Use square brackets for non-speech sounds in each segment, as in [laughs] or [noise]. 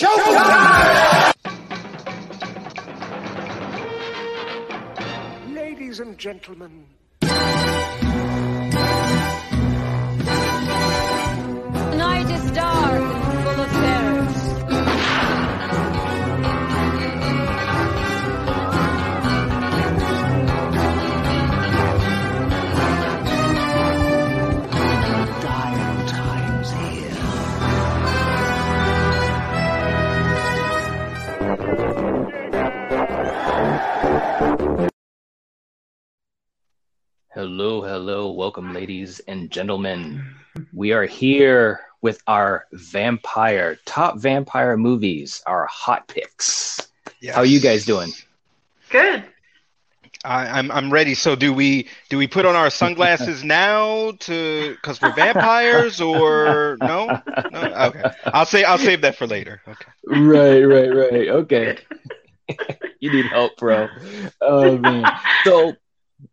Showtime! Ladies and gentlemen, Hello, hello, welcome, ladies and gentlemen. We are here with our vampire top vampire movies, our hot picks. Yes. How you guys doing? Good. I, I'm I'm ready. So do we do we put on our sunglasses [laughs] now to because we're vampires or no? No. Okay. I'll say I'll save that for later. Okay. Right, right, right. Okay. [laughs] [laughs] you need help, bro. Oh man. So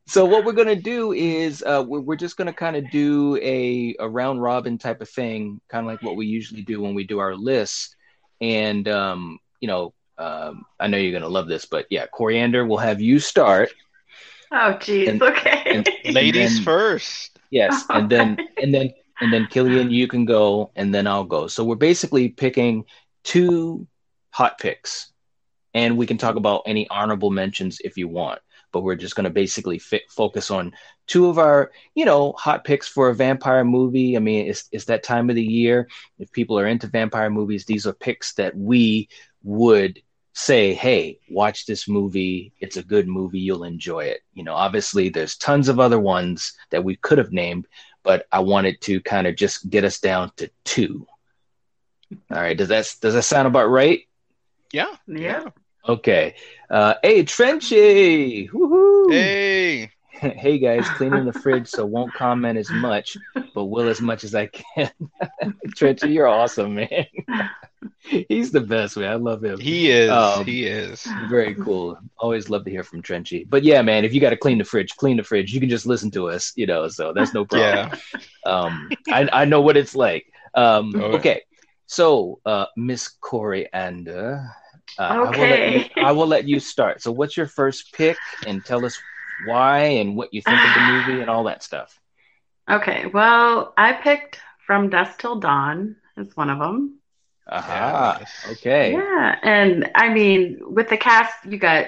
so what we're gonna do is uh, we're, we're just gonna kind of do a, a round robin type of thing, kind of like what we usually do when we do our lists. And um, you know, um, I know you're gonna love this, but yeah, Coriander, we'll have you start. Oh, geez. And- okay. and- [laughs] Ladies then- first. Yes, [laughs] and then and then and then Killian, you can go, and then I'll go. So we're basically picking two hot picks, and we can talk about any honorable mentions if you want. But we're just going to basically fit, focus on two of our, you know, hot picks for a vampire movie. I mean, it's it's that time of the year. If people are into vampire movies, these are picks that we would say, hey, watch this movie. It's a good movie. You'll enjoy it. You know, obviously, there's tons of other ones that we could have named, but I wanted to kind of just get us down to two. All right. Does that does that sound about right? Yeah. yeah. Okay. Uh, hey, Trenchy. Woohoo. Hey. [laughs] hey guys, cleaning the fridge, so won't comment as much, but will as much as I can. [laughs] Trenchy, you're awesome, man. [laughs] He's the best, man. I love him. He is. Um, he is. Very cool. Always love to hear from Trenchy. But yeah, man, if you got to clean the fridge, clean the fridge. You can just listen to us, you know. So that's no problem. Yeah. Um, I I know what it's like. Um, Oh, yeah. okay, so uh, Miss Coriander, uh, I will let Okay. you, I will let you start. So, what's your first pick, and tell us why and what you think of the movie and all that stuff. Okay. Well, I picked From Dusk Till Dawn as one of them. Aha. Yes. Okay. Yeah. And I mean, with the cast, you got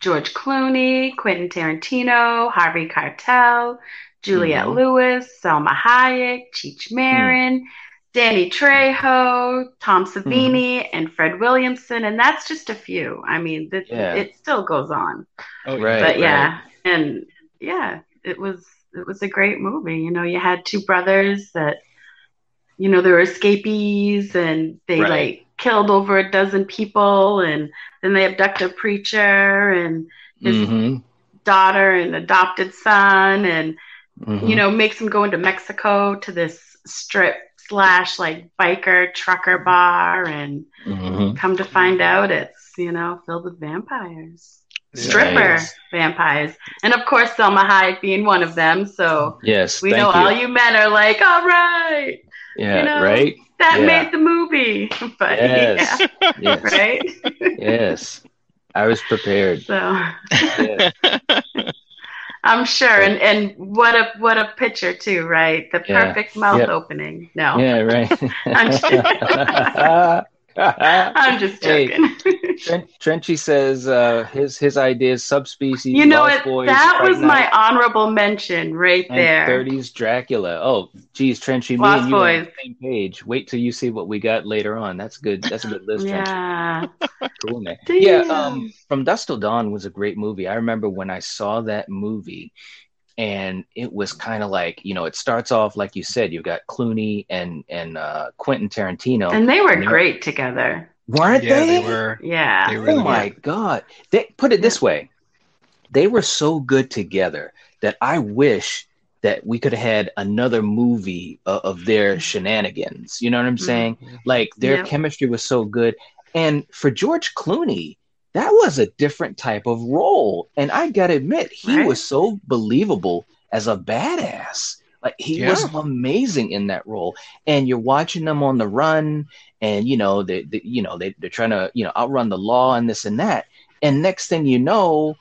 George Clooney, Quentin Tarantino, Harvey Keitel, Juliette Mhm. Lewis, Salma Hayek, Cheech Marin, Danny Trejo, Tom Savini, and Fred Williamson. And that's just a few. I mean, the, Yeah. it still goes on. Oh, Right. but yeah, and yeah, it was it was a great movie. You know, you had two brothers that, you know, they were escapees and they Right. like killed over a dozen people, and then they abduct a preacher and his Mhm. daughter and adopted son, and Mhm. you know, makes them go into Mexico to this strip slash like biker trucker bar, and Mhm. come to find out it's you know filled with vampires stripper Nice. vampires. And of course, Salma Hayek being one of them. So Yes. we know you. all you men are like, all right, Yeah. you know, right. that Yeah. made the movie. [laughs] But Yes. yeah, [laughs] Yes. right? yes. I was prepared. So Yes. [laughs] I'm sure. And and what a what a picture too, right? The Yeah. perfect mouth Yep. opening. No. Yeah. Right. [laughs] [laughs] [laughs] [laughs] I'm just- Hey, joking. [laughs] Tren- Trenchy says uh, his his idea is subspecies. you know what? Boys, That was my Night, honorable mention right there. 30s Dracula. Oh, geez, Trenchy, me and you are on the same page. Wait till you see what we got later on. That's good. That's a good list, Trenchy. Yeah. [laughs] Cool, man. Damn. Yeah, um, From Dusk Till Dawn was a great movie. I remember when I saw that movie, and it was kind of like, you know, it starts off like you said, you've got Clooney and and uh, Quentin Tarantino, And they were And they- great together. weren't yeah, they? they were. Yeah. They Oh really my god! They put it this way, they were so good together that I wish that we could have had another movie of, of their shenanigans. You know what I'm saying? Like their Yep. chemistry was so good, and for George Clooney, that was a different type of role. And I gotta admit, he Right. was so believable as a badass. Like he Yeah. was amazing in that role, and you're watching them on the run, and you know they, they you know they they're trying to you know outrun the law and this and that, and next thing you know,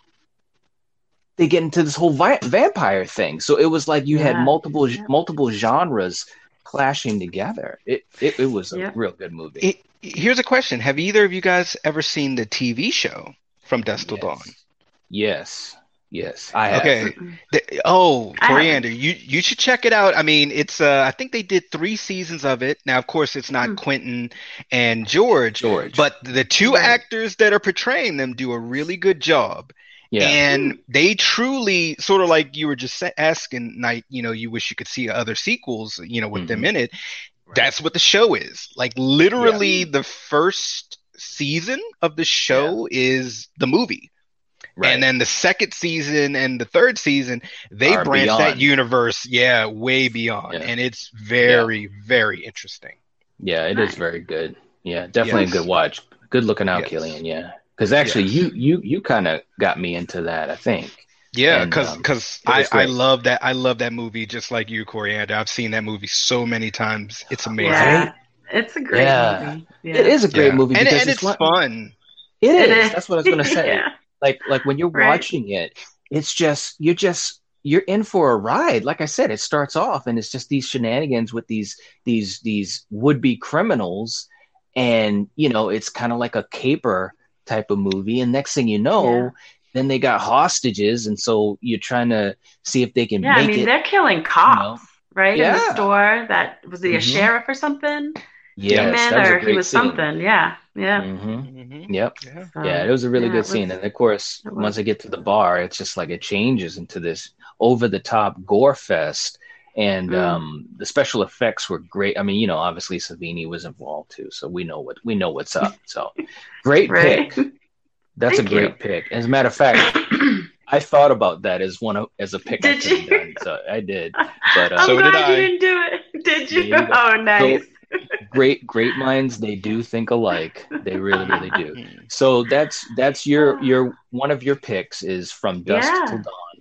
they get into this whole vi- vampire thing. So it was like you had multiple Yeah. multiple genres clashing together. It it, it was a Yeah. real good movie. It- here's a question: Have either of you guys ever seen the TV show From Dusk Till Dawn? Yes, yes, I have. Okay. The- oh, I. Coriander, you you should check it out. I mean, it's uh, I think they did three seasons of it. Now, of course, it's not Hmm. Quentin and George, George, but the two Right. actors that are portraying them do a really good job. Yeah, And they truly, sort of like you were just asking, Night, you know, you wish you could see other sequels, you know, with them Mhm. in it. That's what the show is. Like, literally, the first season of the show is the movie. right. And then the second season and the third season, they Are branch that universe, yeah, way beyond. Yeah. And it's very, very interesting. Yeah, it is Nice. very good. Yeah, definitely Yes. a good watch. Good looking out, Yes. Killian. Yeah, because actually, Yes. you you you kind of got me into that. I think. Yeah, And, because um, because I, I love that I love that movie just like you, Coriander. I've seen that movie so many times. It's amazing. Yeah, it's a great Yeah. movie. Yeah. It is a great Yeah. movie and, because and it's like- fun. It It is. is. That's what I was gonna [laughs] say. yeah. Like like when you're Right. watching it, it's just you're just you're in for a ride. Like I said, it starts off and it's just these shenanigans with these these these would be criminals, and you know it's kind of like a caper type of movie. And next thing you know. Yeah. Then they got hostages, and so you're trying to see if they can Yeah, I mean it. they're killing cops, right? Yeah. In the store. That was he a Mhm. sheriff or something? Yes, Came in, that was a or he was scene. something. Yeah, yeah. hmm Mhm. Yep. Yeah. So, Yeah, it was a really yeah, good it scene. And of course, once I get to the bar, it's just like it changes into this over the top gore fest. And Mm. um, the special effects were great. I mean, you know, obviously Savini was involved too, so we know what we know what's up. [laughs] So great Right. pick. That's Thank a great you. pick. As a matter of fact, [clears throat] I thought about that as one of, as a pick I Did have you? done. So I did. But uh, I'm So did glad you I. didn't do it. Did you? You oh, nice. great great minds they do think alike. They really really do. [laughs] So that's that's your your one of your picks is from dusk Yeah. till dawn.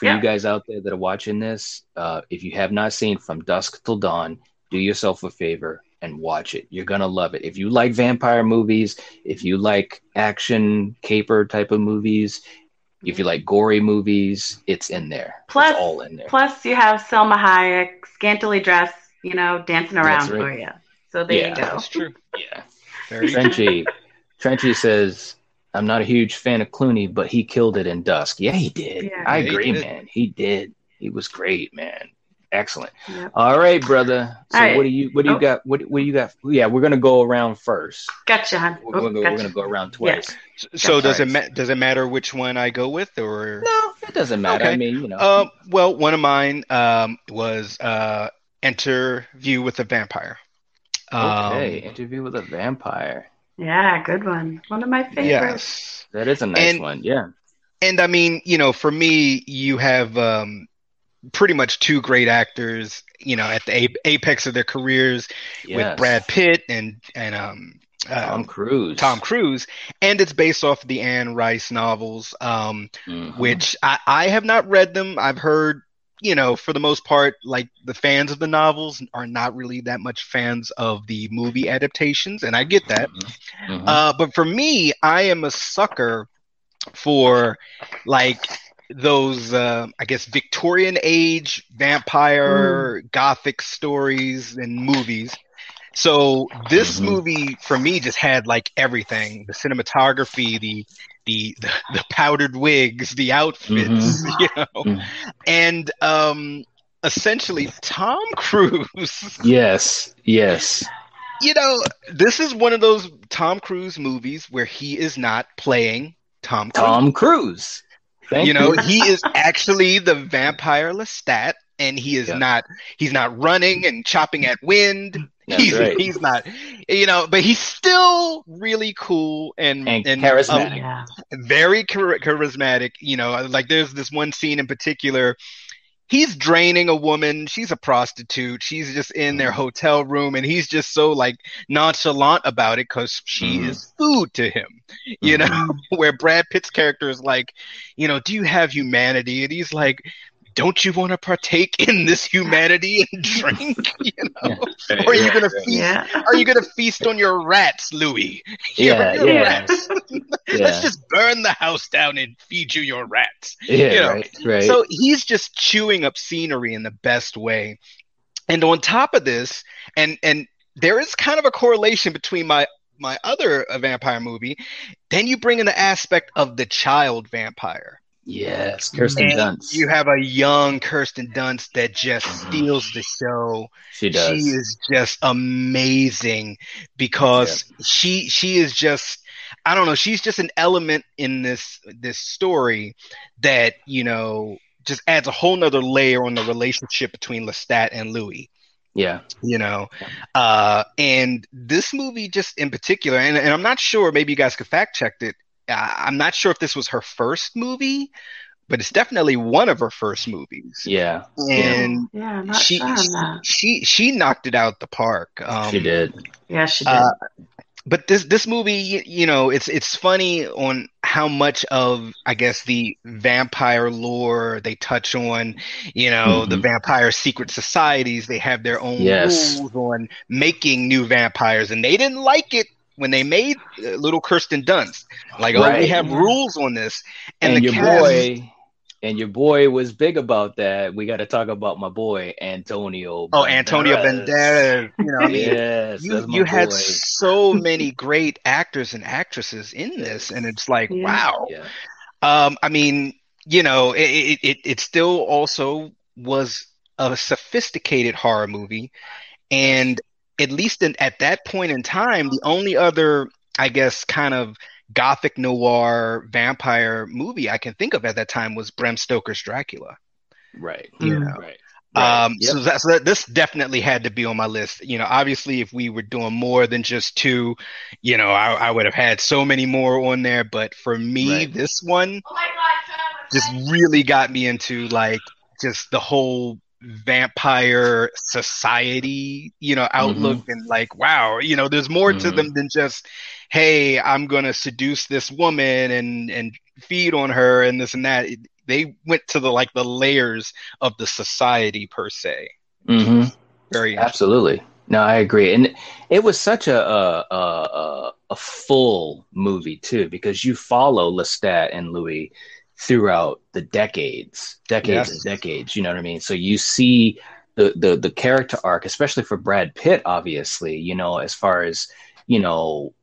For Yeah. you guys out there that are watching this, uh, if you have not seen From Dusk Till Dawn, do yourself a favor and watch it. You're gonna love it. If you like vampire movies, if you like action caper type of movies, if you like gory movies, it's in there. Plus- it's all in there. Plus, you have Salma Hayek, scantily dressed, you know, dancing around right. for you. So there Yeah. you go. That's true. [laughs] yeah. Very Trenchy, Trenchy says, "I'm not a huge fan of Clooney, but he killed it in Dusk. Yeah, he did. Yeah. I Yeah, he agree, did. man. He did. He was great, man. Excellent. Yep. All right, brother. So All right. what do you what do you Oh. got? What what do you got? Yeah, we're gonna go around first. Gotcha. We're, Oh, gonna, go, gotcha. we're gonna go around twice. So does it ma- does it matter which one I go with or? No, it doesn't matter. Okay. I mean, you know. Um, well, one of mine um, was uh, Interview with a Vampire. Um, okay, interview with a vampire. Yeah, good one. One of my favorites. Yes. That is a nice And- one. Yeah. And I mean, you know, for me, you have um, pretty much two great actors, you know, at the apex of their careers Yes. with Brad Pitt and and um, Tom um, Cruise. Tom Cruise, and it's based off the Anne Rice novels, um, Mhm. which I, I have not read them. I've heard, you know, for the most part, like the fans of the novels are not really that much fans of the movie adaptations, and I get that. Mhm. Uh, but for me, I am a sucker for like those, uh, I guess, Victorian age vampire gothic stories and movies. So this Mhm. movie for me just had like everything: the cinematography, the the the, the powdered wigs, the outfits, [laughs] you know, Mhm. and um, essentially Tom Cruise [laughs] Yes. Yes. you know, this is one of those Tom Cruise movies where he is not playing Tom Cruise. Tom Cruise. Thank you know, you. he is actually the vampire Lestat, and he is Yeah. not. He's not running and chopping at wind. That's he's right. he's not. You know, but he's still really cool and And and charismatic. uh, Yeah. very char- charismatic. You know, like there's this one scene in particular. He's draining a woman. She's a prostitute. She's just in their Mhm. hotel room, and he's just so like nonchalant about it because she Mhm. is food to him. You Mhm. know, [laughs] where Brad Pitt's character is like, you know, do you have humanity? And he's like, don't you want to partake in this humanity and [laughs] drink? You know, Right, or are you gonna right. feast? Yeah. Are you gonna feast on your rats, Louis? [laughs] Yeah, your yeah. rats. Yeah. [laughs] Let's just burn the house down and feed you your rats. Yeah, you know, right, right. So he's just chewing up scenery in the best way. And on top of this, and and there is kind of a correlation between my my other vampire movie. Then you bring in the aspect of the child vampire. Yes, Kirsten And Dunst. you have a young Kirsten Dunst that just steals the show. she does. She is just amazing because she she is just I don't know, she's just an element in this this story that, you know, just adds a whole nother layer on the relationship between Lestat and Louis yeah, you know uh and this movie just in particular and, and i'm not sure maybe you guys could fact check it i'm not sure if this was her first movie but it's definitely one of her first movies yeah, and Yeah, not she sure she she knocked it out the park um she did. Yeah, she did. uh, but this this movie you, you know it's it's funny on how much of i guess the vampire lore they touch on you know the Mhm. vampire secret societies they have their own Yes. rules on making new vampires and they didn't like it when they made uh, little kirsten dunst like oh we have rules on this And, and, the your cast, boy, and your boy was big about that. We got to talk about my boy Antonio. oh antonio Banderas. banderas you know i mean yes, you you had so many great actors and actresses in this and it's like Yeah. wow Yeah, Um, I mean, you know, it, it, it, it still also was a sophisticated horror movie. And at least in, at that point in time, the only other, I guess, kind of gothic noir vampire movie I can think of at that time was Bram Stoker's Dracula. right, You Mm. know, right. right. um, Yep. so, that, so that this definitely had to be on my list. You know, obviously, if we were doing more than just two, you know, I, I would have had so many more on there. But for me, Right. this one just really got me into like just the whole vampire society, you know, outlook and like, wow, you know, there's more to Mhm. them than just, hey, I'm gonna seduce this woman and and feed on her and this and that. It- they went to the like the layers of the society per se. hmm Very Absolutely. No, I agree, and it was such a, a a a full movie too because you follow Lestat and Louis throughout the decades, decades Yes. and decades. You know what I mean? So you see the the the character arc, especially for Brad Pitt, obviously. You know, as far as you know,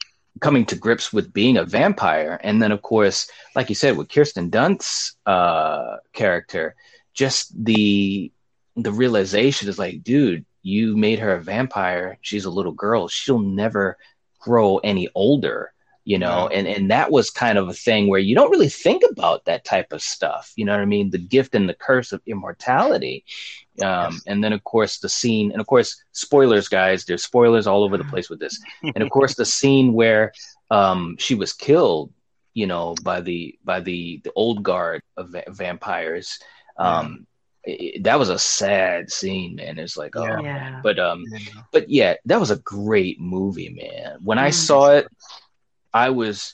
coming to grips with being a vampire, and then of course, like you said, with Kirsten Dunst's uh, character, just the the realization is like, dude, you made her a vampire. She's a little girl. She'll never grow any older, you know? No. And and that was kind of a thing where you don't really think about that type of stuff. You know what I mean? The gift and the curse of immortality. Um, Yes. and then of course the scene, and of course, spoilers, guys, there's spoilers all over the place with this. [laughs] And of course the scene where um she was killed, you know, by the by the the old guard of va- vampires. Um it- that was a sad scene, man. It's like, oh, Yeah. yeah. but um, know. but yeah, that was a great movie, man. When I Mm. saw it, I was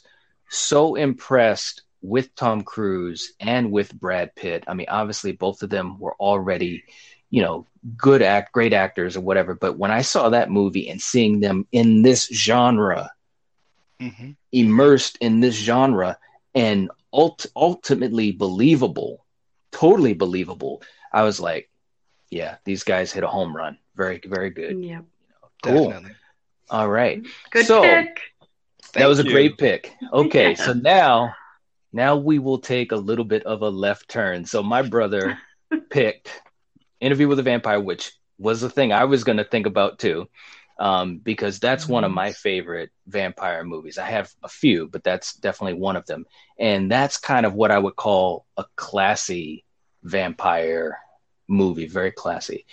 so impressed with Tom Cruise and with Brad Pitt. I mean, obviously, both of them were already, you know, good act, great actors or whatever. But when I saw that movie and seeing them in this genre, Mhm. immersed in this genre and ult- ultimately believable, totally believable, I was like, yeah, these guys hit a home run. Very, very good. Yep. Cool. Definitely. All right. Good So- pick. That was a great pick. Okay, Yeah. so [laughs] now now we will take a little bit of a left turn. So my brother [laughs] picked Interview with a Vampire, which was the thing I was going to think about too, um, because that's one of my favorite vampire movies. I have a few, but that's definitely one of them, and that's kind of what I would call a classy vampire movie, very classy.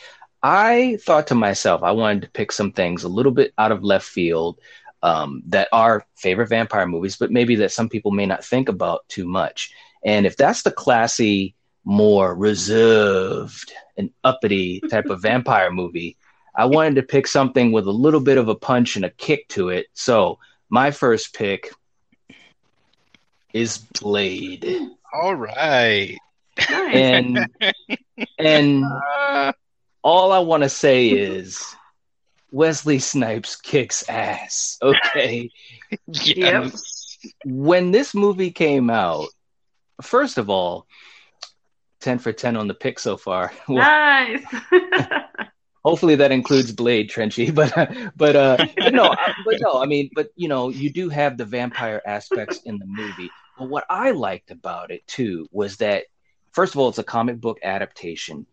I thought to myself, I wanted to pick some things a little bit out of left field um, that are favorite vampire movies, but maybe that some people may not think about too much. And if that's the classy, more reserved and uppity type of [laughs] vampire movie, I wanted to pick something with a little bit of a punch and a kick to it. So my first pick is Blade. All right. And and [laughs] all I want to say is Wesley Snipes kicks ass. Okay. [laughs] yes. when this movie came out, first of all, 10 for 10 on the pick so far. [laughs] Nice. [laughs] hopefully that includes Blade Trenchy, but but uh but no, but no, I mean, but you know, you do have the vampire aspects in the movie. But what I liked about it too was that first of all, it's a comic book adaptation,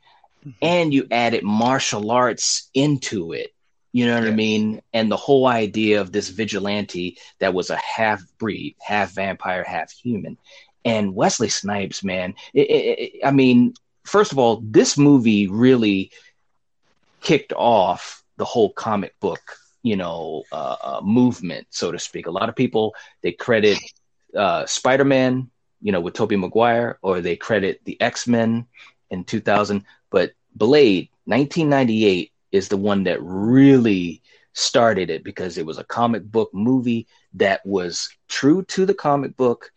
and you added martial arts into it. You know what I mean? And the whole idea of this vigilante that was a half breed, half vampire, half human. And Wesley Snipes, man, it, it, it- I mean, first of all, this movie really kicked off the whole comic book, you know, uh, uh, movement, so to speak. A lot of people they credit uh, Spider Man, you know, with Tobey Maguire, or they credit the X Men in 2000. But Blade, 1998, is the one that really started it because it was a comic book movie that was true to the comic book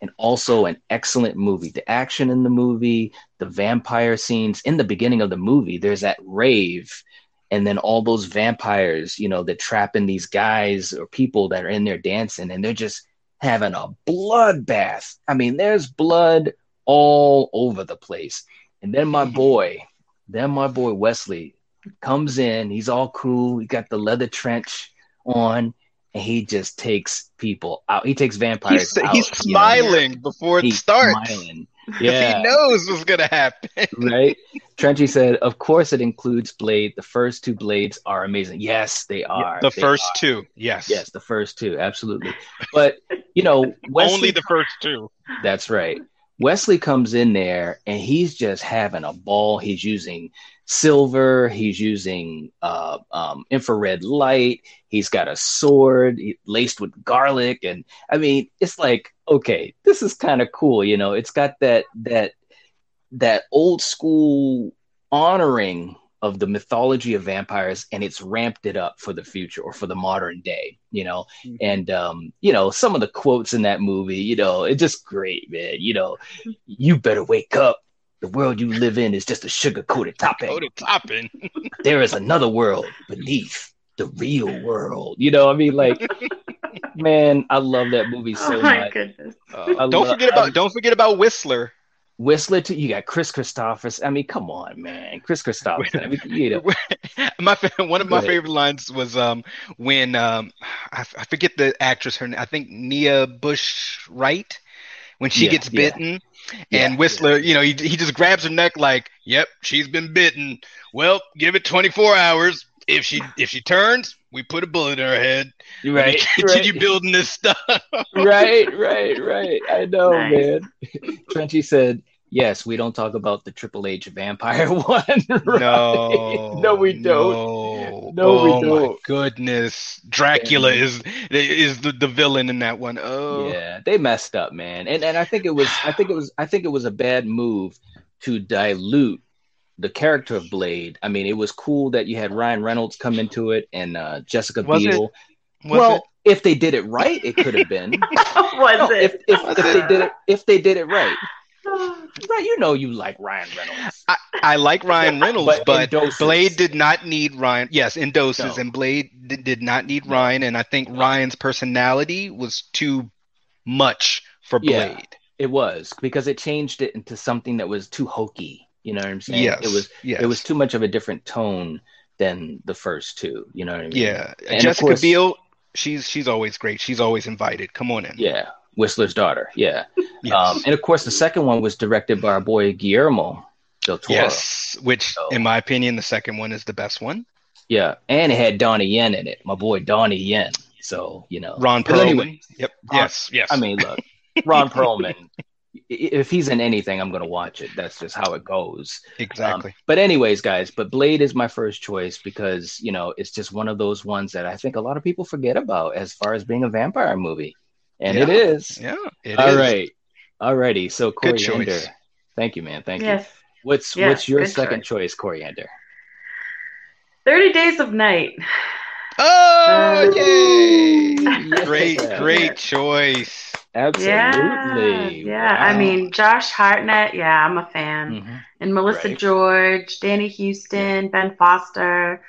and also an excellent movie. The action in the movie, the vampire scenes in the beginning of the movie, there's that rave, and then all those vampires, you know, that trapping these guys or people that are in there dancing, and they're just having a bloodbath. I mean, there's blood all over the place. And then my [laughs] boy, then my boy Wesley comes in. He's all cool. He got the leather trench on, and he just takes people out. He takes vampires He's, out. he's you know? smiling before it He's starts. smiling. [laughs] Yeah. He knows what's gonna happen. [laughs] right? Trenchy said, "Of course, it includes Blade. The first two Blades are amazing. Yes, they are. the They first are. two, yes. Yes, the first two, absolutely. But you know, [laughs] Wesley, Only the first two. that's right. Wesley comes in there and he's just having a ball. He's using silver. He's using uh, um, infrared light. He's got a sword laced with garlic, and I mean, it's like, okay, this is kind of cool. You know, it's got that that that old school honoring of the mythology of vampires, and it's ramped it up for the future or for the modern day. You know, and um, you know some of the quotes in that movie you know it's just great man you know you better wake up the world you live in is just a sugar coated topping. Go to topping. [laughs] there is another world beneath the real world. You know i mean? Like [laughs] man i love that movie so oh my much. goodness. Uh, don't love- forget about don't forget about Whistler. whistler too? You got Kris Kristofferson i mean come on man. Kris Kristofferson I mean, you know, [laughs] my fa- one of my Go ahead. favorite lines was um when um I, f- I forget the actress her name, I think N'Bushe Wright when she Yeah, gets bitten Yeah, and Whistler you know he, he just grabs her neck like yep she's been bitten well give it 24 hours if she if she turns we put a bullet in her head right Let right. continue building this stuff [laughs] right, right, right. I know, Nice. man. [laughs] Trenchy said, "Yes, we don't talk about the Triple H vampire [laughs] one." right? No, no, we don't. No, No, oh we my don't. goodness, Dracula Yeah. is is the, the villain in that one. Oh, Yeah, they messed up, man. And and I think it was, I think it was, I think it was a bad move to dilute the character of Blade. I mean, it was cool that you had Ryan Reynolds come into it and uh, Jessica Was it? Biel. Was well, it? if they did it right, it could have been. [laughs] Was No, if it? if, Was if it? they did it, if they did it right, [sighs] right? You know, you like Ryan Reynolds. I, I like Ryan Reynolds, But but. Blade did not need Ryan. Yes, in doses, No. and Blade did, did not need No. Ryan, and I think Ryan's personality was too much for Yeah. Blade. It was because it changed it into something that was too hokey. You know what I'm saying? Yes, It was yes. it was too much of a different tone than the first two. You know what I mean? Yeah, And Jessica course- Biel, she's she's always great. She's always invited. Come on in. Yeah. Whistler's daughter. Yeah. Yes. Um, and of course, the second one was directed by our boy Guillermo del Toro. yes, which So- in my opinion, the second one is the best one. Yeah. And it had Donnie Yen in it. My boy Donnie Yen. So you know, Ron Perlman. anyway, yep. Ron- yes. Yes. I mean, look, Ron Perlman. [laughs] If he's in anything, I'm gonna watch it. That's just how it goes. exactly. Um, but anyways, guys, but Blade is my first choice because you know it's just one of those ones that I think a lot of people forget about as far as being a vampire movie, and it Yeah. is. yeah. It All is. right, alrighty. So Coriander, thank you, man. Thank you. What's Yeah, what's your second choice. choice, Coriander? 30 Days of Night. Oh, yay! [laughs] Yeah. Great, great choice. Absolutely. Yeah, yeah. I mean, Josh Hartnett, yeah, I'm a fan. Mhm. And Melissa Right. George, Danny Huston, Ben Foster,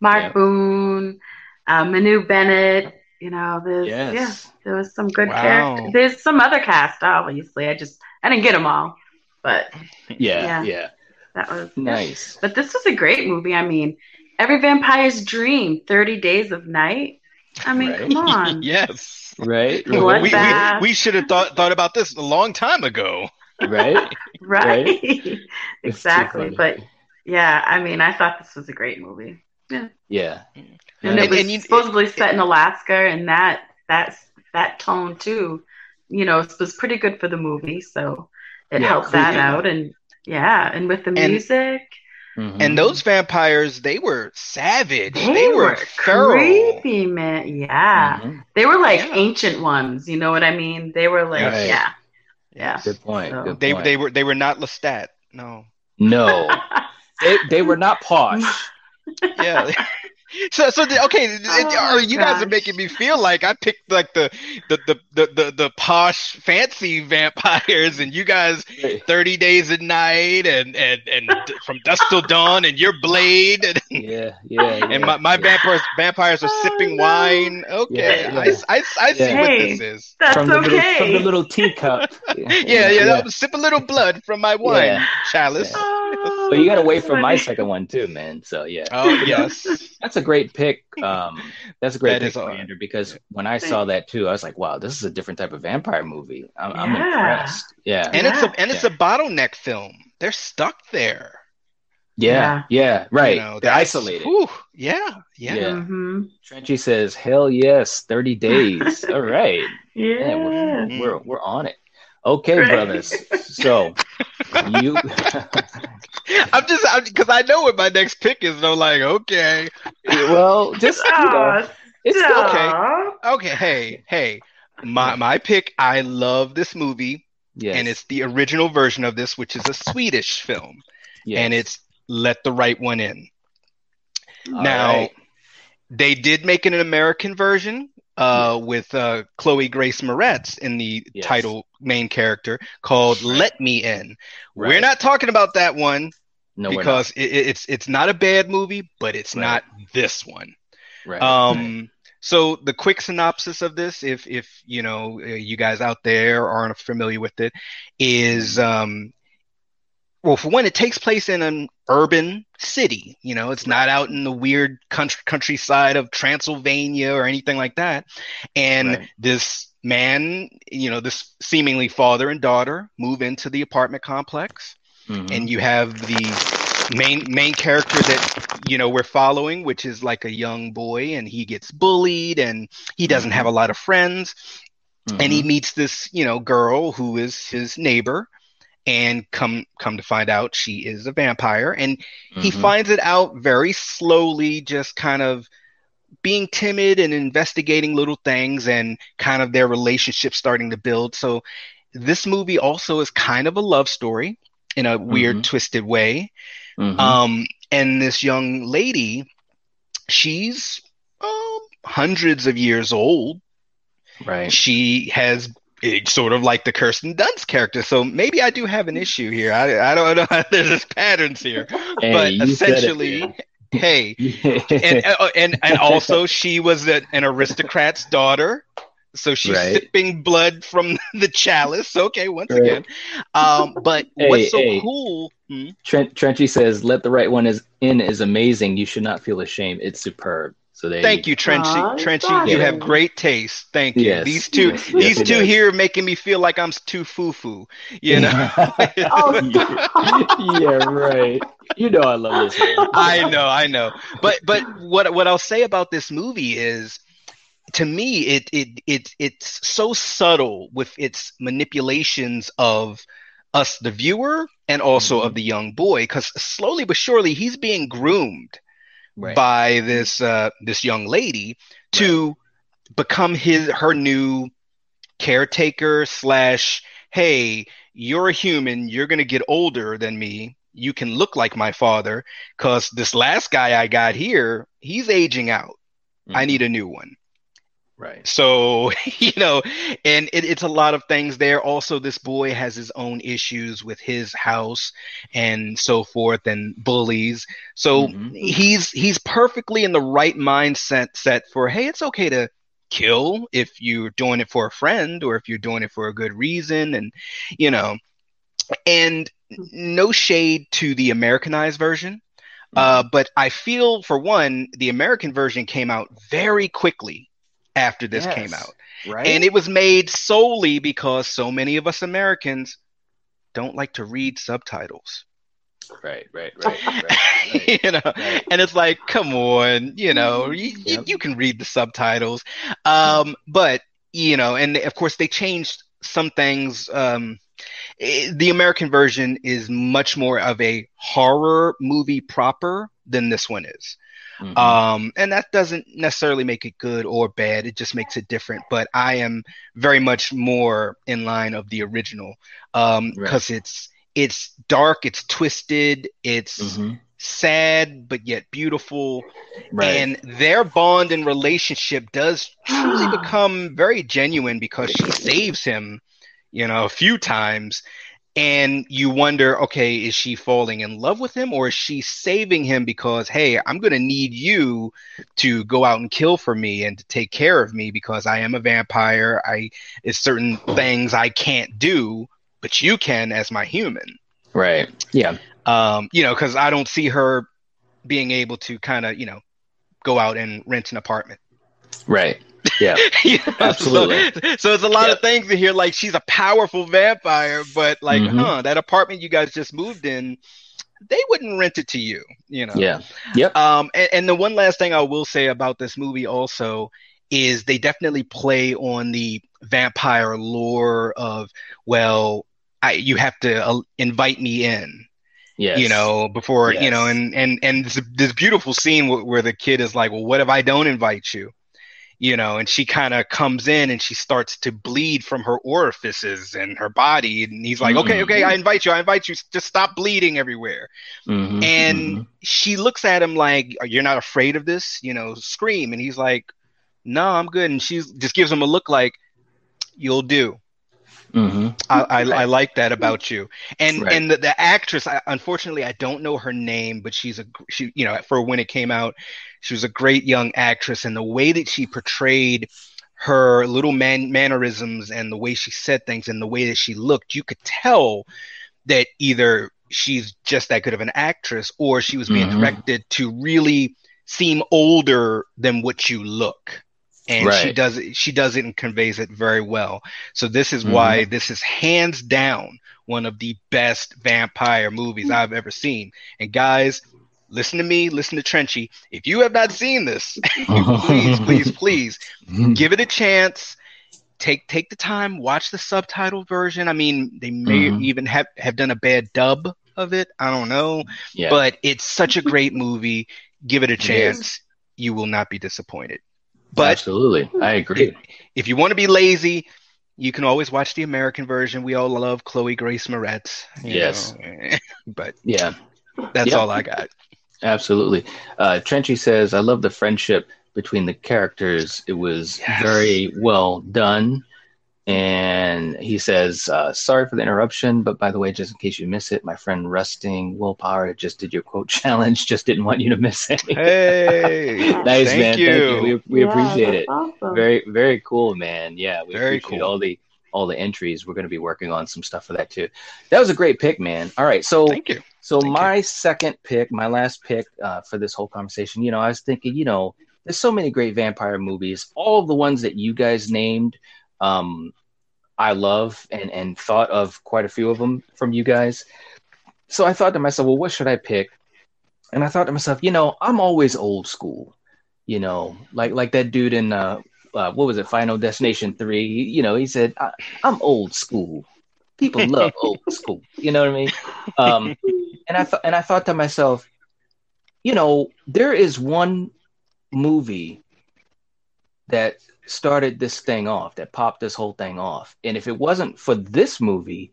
Mark Yeah. Boone, uh, Manu Bennett. You know, there's Yes. yeah, there was some good Wow. characters. There's some other cast, obviously. I just I didn't get them all, but [laughs] Yeah, Yeah. yeah. that was Nice. But this was a great movie. I mean, every vampire's dream, Thirty Days of Night. I mean, Right. come on. [laughs] yes. Right? We, Bloodbath. we, we should have thought thought about this a long time ago. Right? [laughs] Right. It's too exactly. But yeah, I mean, I thought this was a great movie. Yeah. And And- it was and you- supposedly set in Alaska, and that that's that tone too. You know, it was pretty good for the movie, so it Yeah, helped that out. And yeah, and with the And- music, Mhm. And those vampires, they were savage. they, They, were, were feral. creepy, man. Yeah, Mhm. they were like Yeah. ancient ones. You know what I mean? They were like, Right. yeah, yeah. Good point. So- Good They point. they were they were not Lestat. No. no. [laughs] they, they were not posh. [laughs] Yeah. [laughs] so so the, okay, Oh, are you guys are making me feel like I picked like the the the the the, the posh fancy vampires and you guys 30 days at night and and and from dusk till dawn and your blade and, Yeah, [laughs] yeah. yeah. and my, my vampires vampires are Oh, sipping no. wine. Okay. Yeah, I, yeah. I, I see Yeah. what Hey. this is. That's from the little from the little teacup. [laughs] Yeah, yeah, I'll sip a little blood from my wine Yeah. chalice. Yeah. Oh, But you got to wait that's for my second one too, man. So yeah. Oh [laughs] yes. That's a great pick. Um, that's a great That pick, Andrew, because when I saw that too, I was like, "Wow, this is a different type of vampire movie." I'm, I'm impressed. Yeah, And it's a and it's a bottleneck film. They're stuck there. yeah, yeah. Right. You know, They're isolated. whew, yeah, yeah. Yeah. Mhm. Trenchy says, "Hell yes, thirty days." [laughs] All right. Yeah. Yeah, we're, we're we're on it. Okay, Right. brothers. So you, [laughs] [laughs] I'm just because I know what my next pick is, and I'm like, okay, well, just you know, it's still okay. okay, hey, hey. My my pick. I love this movie, Yes. and it's the original version of this, which is a Swedish film, yes. and it's Let the Right One In. All now, right. they did make an American version uh, with uh, Chloe Grace Moretz in the Yes. title main character called "Let Me In." We're not talking about that one no, because it, it- it's it's not a bad movie, but it's Right. not this one. right. Um, so the quick synopsis of this, if if you know uh, you guys out there aren't familiar with it, is um, well, for one, it takes place in an urban city. You know, it's not out in the weird country countryside of Transylvania or anything like that. And Right. this man, you know, this seemingly father and daughter move into the apartment complex Mhm. and you have the main main character that you know we're following which is like a young boy and he gets bullied and he doesn't have a lot of friends and he Mhm. meets this you know girl who is his neighbor and come come to find out she is a vampire and he Mhm. finds it out very slowly just kind of being timid and investigating little things and kind of their relationship starting to build so this movie also is kind of a love story in a weird Mhm. twisted way Mhm. um and this young lady she's um hundreds of years old right. she has it's sort of like the Kirsten Dunst character. So maybe I do have an issue here. I, I don't know. [laughs] There's just patterns here, Hey, but essentially, hey, [laughs] and uh, and and also she was a, an aristocrat's daughter. So she's Right. sipping blood from [laughs] the chalice. Okay, once Right. again. Um, but Hey, what's so hey. cool? Hmm? Trent Trenchy says, "Let the right one is in is amazing. You should not feel ashamed. It's superb." So there Thank you, Aw, Trenchy. Trenchy, you yeah. have great taste. Thank you. Yes, These two, yes, yes, these he two does. here making me feel like I'm too foo-foo. You know. [laughs] Oh, [laughs] yeah, right. You know I love this. One. [laughs] I know, I know. But but what what I'll say about this movie is to me it it it it's so subtle with its manipulations of us the viewer and also Mm-hmm. of the young boy cuz slowly but surely he's being groomed Right. by this uh this young lady to become his her new caretaker slash hey you're a human. You're gonna get older than me. You can look like my father because this last guy i got here he's aging out. I need a new one. Right. So, [laughs] you know, and it, it's a lot of things there. Also, this boy has his own issues with his house and so forth and bullies. So Mhm. he's he's perfectly in the right mindset set for, hey, it's okay to kill if you're doing it for a friend or if you're doing it for a good reason and you know and no shade to the Americanized version. Uh, but I feel, for one, the American version came out very quickly after this Yes. came out. right. And it was made solely because so many of us Americans don't like to read subtitles. right, right, right, right, right. [laughs] you know, Right. and it's like, come on, you know, you, you, Yep. you can read the subtitles. Um, but, you know, and of course they changed some things. Um, eh, the American version is much more of a horror movie proper than this one is. Mhm. Um, and that doesn't necessarily make it good or bad. It just makes it different. But I am very much more in line of the original um, Right. because it's it's dark, it's twisted, it's Mhm. sad but yet beautiful, Right. and their bond and relationship does truly [gasps] become very genuine because she saves him, you know, a few times. And you wonder, okay, is she falling in love with him or is she saving him because, hey, I'm going to need you to go out and kill for me and to take care of me because I am a vampire. I, it's certain things I can't do, but you can as my human. right. Yeah. Um, you know, because I don't see her being able to kind of, you know, go out and rent an apartment. Right. Yeah. [laughs] You know, Absolutely. So, so it's a lot of things in here. Like she's a powerful vampire, but like, Mhm. huh, that apartment you guys just moved in, they wouldn't rent it to you. You know. Yeah. Yep. Um, and, and the one last thing I will say about this movie also is they definitely play on the vampire lore of, well, I, you have to uh, invite me in Yes. you know, before you know, and and and this, this beautiful scene where, where the kid is like, "Well, what if I don't invite you?" You know, and she kind of comes in and she starts to bleed from her orifices and her body, and he's like, "Okay, Mhm. okay, I invite you, I invite you, just stop bleeding everywhere." Mhm. And Mhm. she looks at him like, "You're not afraid of this?" You know, scream, and he's like, "No, I'm good," and she just gives him a look like, "You'll do." Mhm. I, I, I like that about you. And Right. and the, the actress, I, unfortunately, I don't know her name, but she's a she you know for when it came out, she was a great young actress, and the way that she portrayed her little man mannerisms and the way she said things and the way that she looked, you could tell that either she's just that good of an actress or she was being Mhm. directed to really seem older than what you look. And she does it, she does it and conveys it very well. So this is Mhm. why this is hands down one of the best vampire movies I've ever seen. And guys, listen to me, listen to Trenchy. If you have not seen this, [laughs] please, please, [laughs] please give it a chance. Take take the time, watch the subtitle version. I mean, they may Mhm. even have, have done a bad dub of it. I don't know. Yeah. But it's such a great movie. Give it a chance. You will not be disappointed. But Absolutely. I agree. if you want to be lazy, you can always watch the American version. We all love Chloe Grace Moretz. Yes. [laughs] but Yeah. that's all I got. Absolutely. Uh, Trenchy says, I love the friendship between the characters. It was Yes. very well done. And he says, uh, sorry for the interruption, but by the way, just in case you miss it, my friend Rusting Willpower just did your quote [laughs] challenge, just didn't want you to miss it. Hey, [laughs] nice, thank man. you. Thank you. We, we Yeah, appreciate it. Awesome. Very, very cool, man. Yeah, we Very appreciate cool. all the all the entries. We're going to be working on some stuff for that too. That was a great pick, man. All right, so Thank you. so Thank my second pick, my last pick uh, for this whole conversation, you know, I was thinking, you know, there's so many great vampire movies. All of the ones that you guys named, um, I love and and thought of quite a few of them from you guys. So I thought to myself, well, what should I pick? And I thought to myself, you know, I'm always old school. You know, like like that dude in uh, uh what was it, Final Destination Three? You know, he said, I, I'm old school. People [laughs] love old school. You know what I mean? Um, and I thought and I thought to myself, you know, there is one movie that started this thing off, that popped this whole thing off. And if it wasn't for this movie,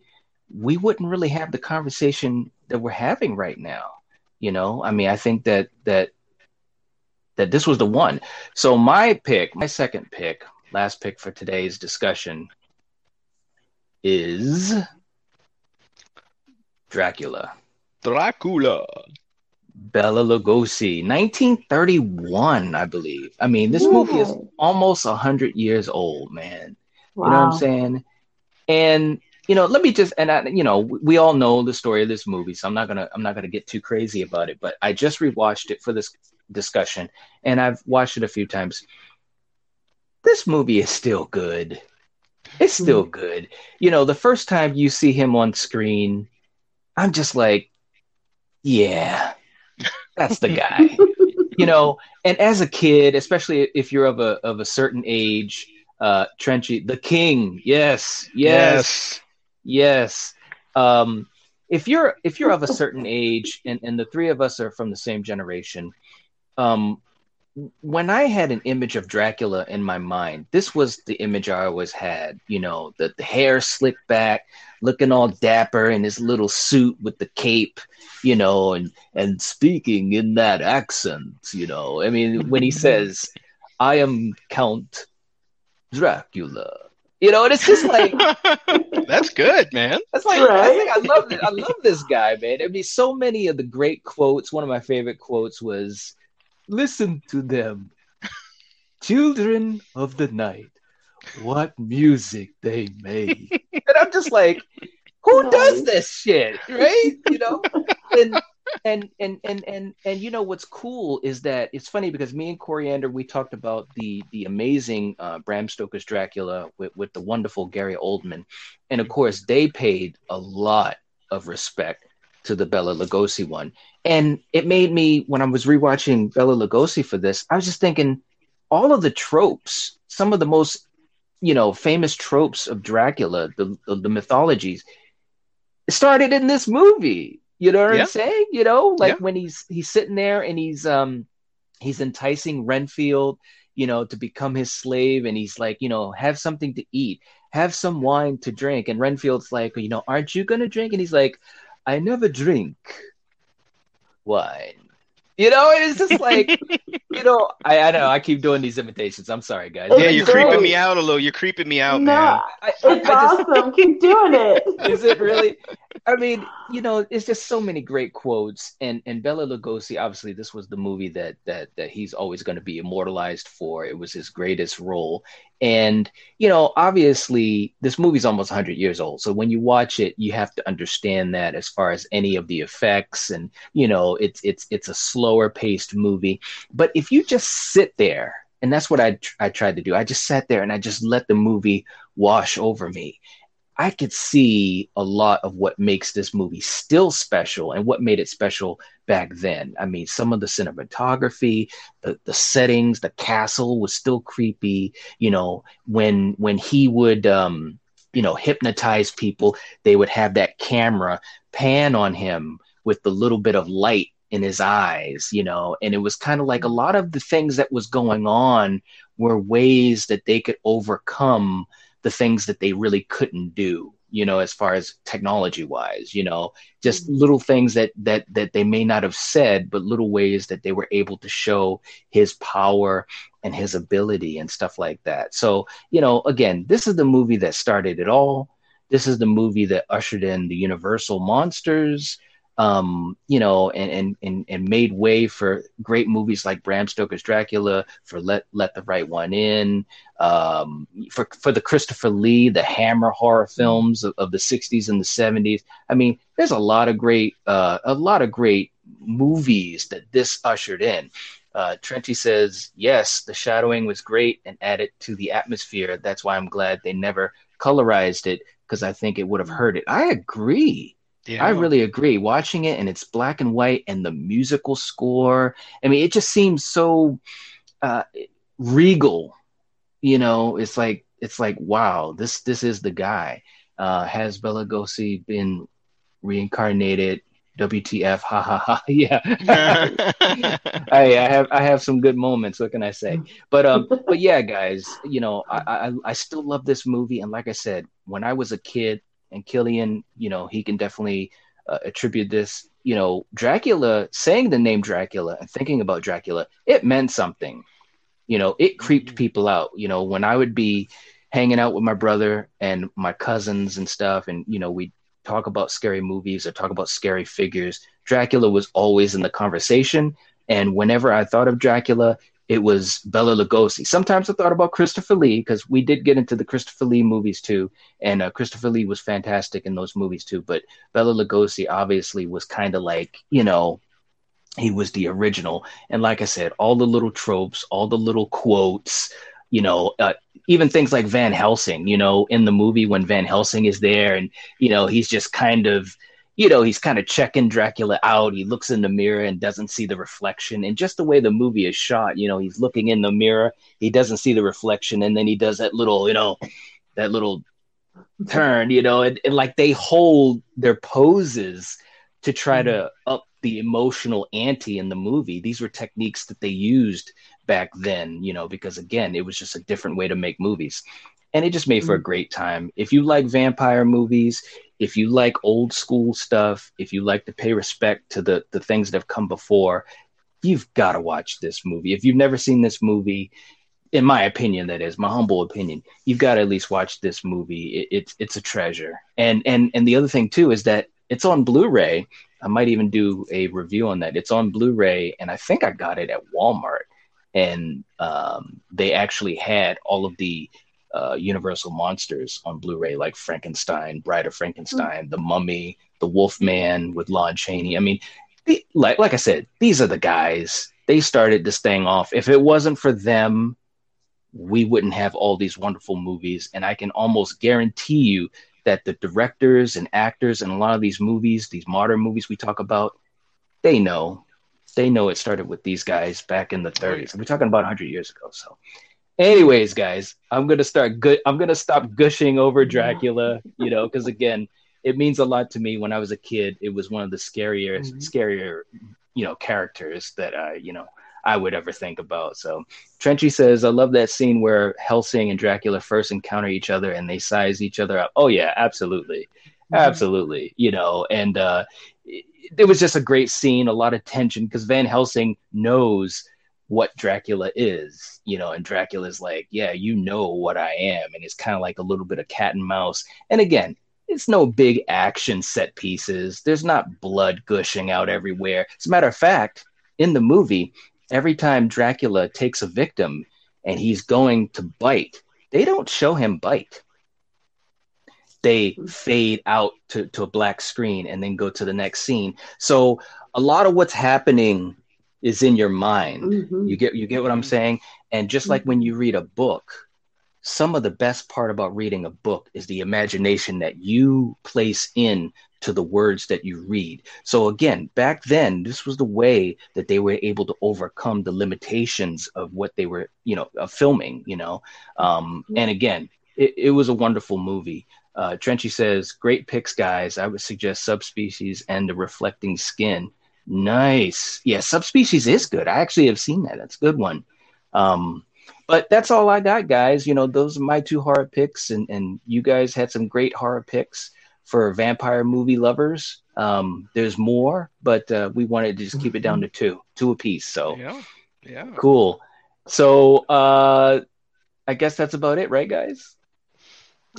we wouldn't really have the conversation that we're having right now. You know, I mean, I think that that that this was the one. So my pick, my second pick, last pick for today's discussion is Dracula. Dracula. Bela Lugosi, 1931, I believe. I mean, this movie is almost 100 years old, man. Wow. You know what I'm saying? And you know, let me just and I, you know, we all know the story of this movie, so I'm not gonna I'm not gonna get too crazy about it. But I just rewatched it for this discussion, and I've watched it a few times. This movie is still good. It's hmm. still good. You know, the first time you see him on screen, I'm just like, yeah, that's the [laughs] guy. you know, and as a kid, especially if you're of a of a certain age, uh Trenchy, the king, yes, yes, yes. Um if you're if you're of a certain age and, and the three of us are from the same generation, um when I had an image of Dracula in my mind, this was the image I always had. You know, the, the hair slicked back, looking all dapper in his little suit with the cape, you know, and and speaking in that accent, you know. I mean, when he [laughs] says, "I am Count Dracula," you know, and it's just like [laughs] That's good, man. that's like I Right? think I love it. I love this guy, man. I mean, so many of the great quotes. One of my favorite quotes was, "Listen to them, children of the night. What music they made." [laughs] and I'm just like, who does this shit, right? You know, and and and and and and you know what's cool is that it's funny because me and Coriander we talked about the the amazing uh, Bram Stoker's Dracula with with the wonderful Gary Oldman, and of course they paid a lot of respect to the Bela Lugosi one, and it made me when I was rewatching Bela Lugosi for this, I was just thinking all of the tropes, some of the most you know famous tropes of Dracula, the the, the mythologies, started in this movie. You know what Yeah. I'm saying? You know, like Yeah. when he's he's sitting there and he's um he's enticing Renfield, you know, to become his slave, and he's like, you know, have something to eat, have some wine to drink, and Renfield's like, you know, aren't you gonna drink? And he's like, I never drink wine. You know, it's just like, [laughs] you know, I, I know I keep doing these imitations. I'm sorry, guys. It's Yeah, But you're great. creeping me out a little. You're creeping me out, no, man. I, I, it's I just, awesome. Keep doing it. [laughs] is it really? I mean, you know, it's just so many great quotes, and and Bela Lugosi. Obviously, this was the movie that that that he's always going to be immortalized for. It was his greatest role, and you know, obviously, this movie's almost 100 years old. So when you watch it, you have to understand that as far as any of the effects, and you know, it's it's it's a slower paced movie. But if you just sit there, and that's what I I tried to do. I just sat there and I just let the movie wash over me. I could see a lot of what makes this movie still special and what made it special back then. I mean, some of the cinematography, the the settings, the castle was still creepy. You know, when when he would um, you know hypnotize people, they would have that camera pan on him with the little bit of light in his eyes, you know, and it was kind of like a lot of the things that was going on were ways that they could overcome the things that they really couldn't do you know as far as technology wise you know just mm-hmm. little things that that that they may not have said but little ways that they were able to show his power and his ability and stuff like that. So you know again this is the movie that started it all. This is the movie that ushered in the universal monsters um, you know, and, and and made way for great movies like Bram Stoker's Dracula, for Let Let the Right One In, um, for for the Christopher Lee, the Hammer horror films of, of the '60s and the '70s. I mean, there's a lot of great, uh, a lot of great movies that this ushered in. Uh, Trenchy says, yes, the shadowing was great and added to the atmosphere. That's why I'm glad they never colorized it because I think it would have hurt it. I agree. Yeah. I really agree. Watching it and it's black and white and the musical score. I mean, it just seems so uh, regal. You know, it's like it's like wow, this this is the guy. Uh, has Bela Lugosi been reincarnated? WTF? Ha ha ha! [laughs] Yeah. [laughs] I, I have I have some good moments. What can I say? But um, but yeah, guys, you know, I, I I still love this movie, and like I said, when I was a kid, and Killian, you know, he can definitely uh, attribute this. you know, Dracula saying the name Dracula and thinking about Dracula, it meant something. You know, it creeped Mhm. people out. You know, when I would be hanging out with my brother and my cousins and stuff, and you know, we talk about scary movies or talk about scary figures. Dracula was always in the conversation. And whenever I thought of Dracula, it was Bela Lugosi. Sometimes I thought about Christopher Lee because we did get into the Christopher Lee movies too, and uh, Christopher Lee was fantastic in those movies too. But Bela Lugosi obviously was kind of like you know he was the original, and like I said, all the little tropes, all the little quotes, you know, uh, even things like Van Helsing. You know, in the movie when Van Helsing is there, and you know he's just kind of you know, he's kind of checking Dracula out. He looks in the mirror and doesn't see the reflection. And just the way the movie is shot, you know, he's looking in the mirror, he doesn't see the reflection, and then he does that little, you know, that little turn, you know, and, and like they hold their poses to try to mm-hmm. up the emotional ante in the movie. These were techniques that they used back then, you know, because again, it was just a different way to make movies. And it just made for a mm-hmm. great time. If you like vampire movies, if you like old school stuff, if you like to pay respect to the the things that have come before, you've got to watch this movie. If you've never seen this movie, in my opinion, that is my humble opinion, you've got to at least watch this movie. It, it's it's a treasure. And and and the other thing too is that it's on Blu-ray. I might even do a review on that. It's on Blu-ray, and I think I got it at Walmart. And um, they actually had all of the uh, Universal monsters on Blu-ray, like Frankenstein, Bride of Frankenstein, The Mummy, The Wolfman with Lon Chaney. I mean, the, like like I said, these are the guys. They started this thing off. If it wasn't for them, we wouldn't have all these wonderful movies. And I can almost guarantee you that the directors and actors in a lot of these movies, these modern movies we talk about, they know. They know it started with these guys back in the 30s. We're talking about 100 years ago. So, anyways, guys, I'm gonna start good. I'm gonna stop gushing over Dracula, you know, because again, it means a lot to me. When I was a kid, it was one of the scarier, Mhm. scarier, you know, characters that I, you know, I would ever think about. So, Trenchy says, I love that scene where Helsing and Dracula first encounter each other and they size each other up. Oh yeah, absolutely, absolutely. You know, and uh, it, it was just a great scene, a lot of tension because Van Helsing knows what Dracula is, you know, and Dracula's like, yeah, you know what I am, and it's kind of like a little bit of cat and mouse. And again, it's no big action set pieces. There's not blood gushing out everywhere. As a matter of fact, in the movie, every time Dracula takes a victim and he's going to bite, they don't show him bite. They fade out to, to a black screen and then go to the next scene. So a lot of what's happening is in your mind. Mhm. You get you get what I'm saying? And just like when you read a book, some of the best part about reading a book is the imagination that you place in to the words that you read. So again, back then, this was the way that they were able to overcome the limitations of what they were, you know, of filming, you know. Um, and again, it, it was a wonderful movie. Uh, Trenchy says, great picks, guys. I would suggest subspecies and the reflecting skin. Nice. Yeah, subspecies is good. I actually have seen that. That's a good one. Um, but that's all I got, guys. You know, those are my two horror picks, and and you guys had some great horror picks for vampire movie lovers. Um, there's more, but uh, we wanted to just keep it down to two, two a piece. So Yeah, yeah. cool. So uh, I guess that's about it, right, guys?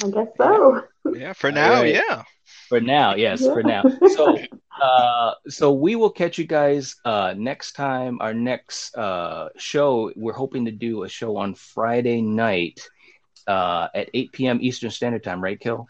I guess so. Yeah, for now, right. yeah. For now, yes, for now. So, uh, so we will catch you guys uh, next time. Our next uh, show, we're hoping to do a show on Friday night uh, at 8 p.m. Eastern Standard Time, right, Kill?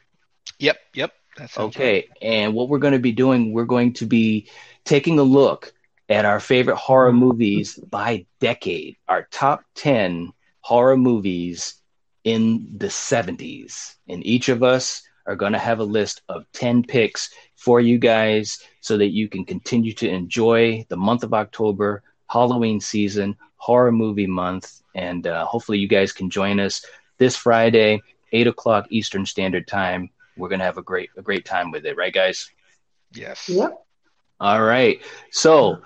Yep, yep. That sounds Okay. And what we're going to be doing, we're going to be taking a look at our favorite horror movies by decade, our top 10 horror movies in the 70s. And each of us are going to have a list of 10 picks for you guys so that you can continue to enjoy the month of October, Halloween season, horror movie month. And uh, hopefully, you guys can join us this Friday, 8 o'clock Eastern Standard Time. We're going to have a great, a great time with it, right, guys? Yes. Yep. All right. So,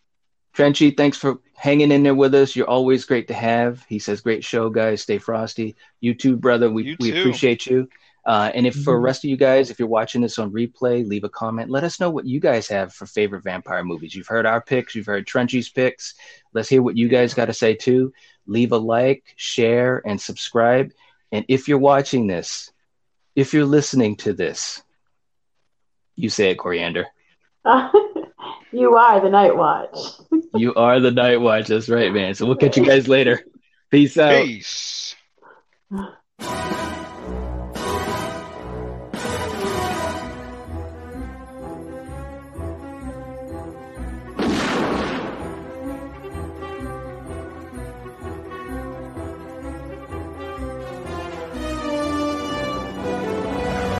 [laughs] Trenchy, thanks for hanging in there with us. You're always great to have. He says, "Great show, guys. Stay frosty." You too, brother. We You we too. appreciate you. Uh, and if for the Mhm. rest of you guys, if you're watching this on replay, leave a comment. Let us know what you guys have for favorite vampire movies. You've heard our picks, you've heard Trenchy's picks. Let's hear what you guys got to say too. Leave a like, share, and subscribe. And if you're watching this, if you're listening to this, you say it, Coriander. [laughs] you are the Night Watch. [laughs] You are the Night Watch. That's right, man. So we'll catch you guys later. Peace out. Peace.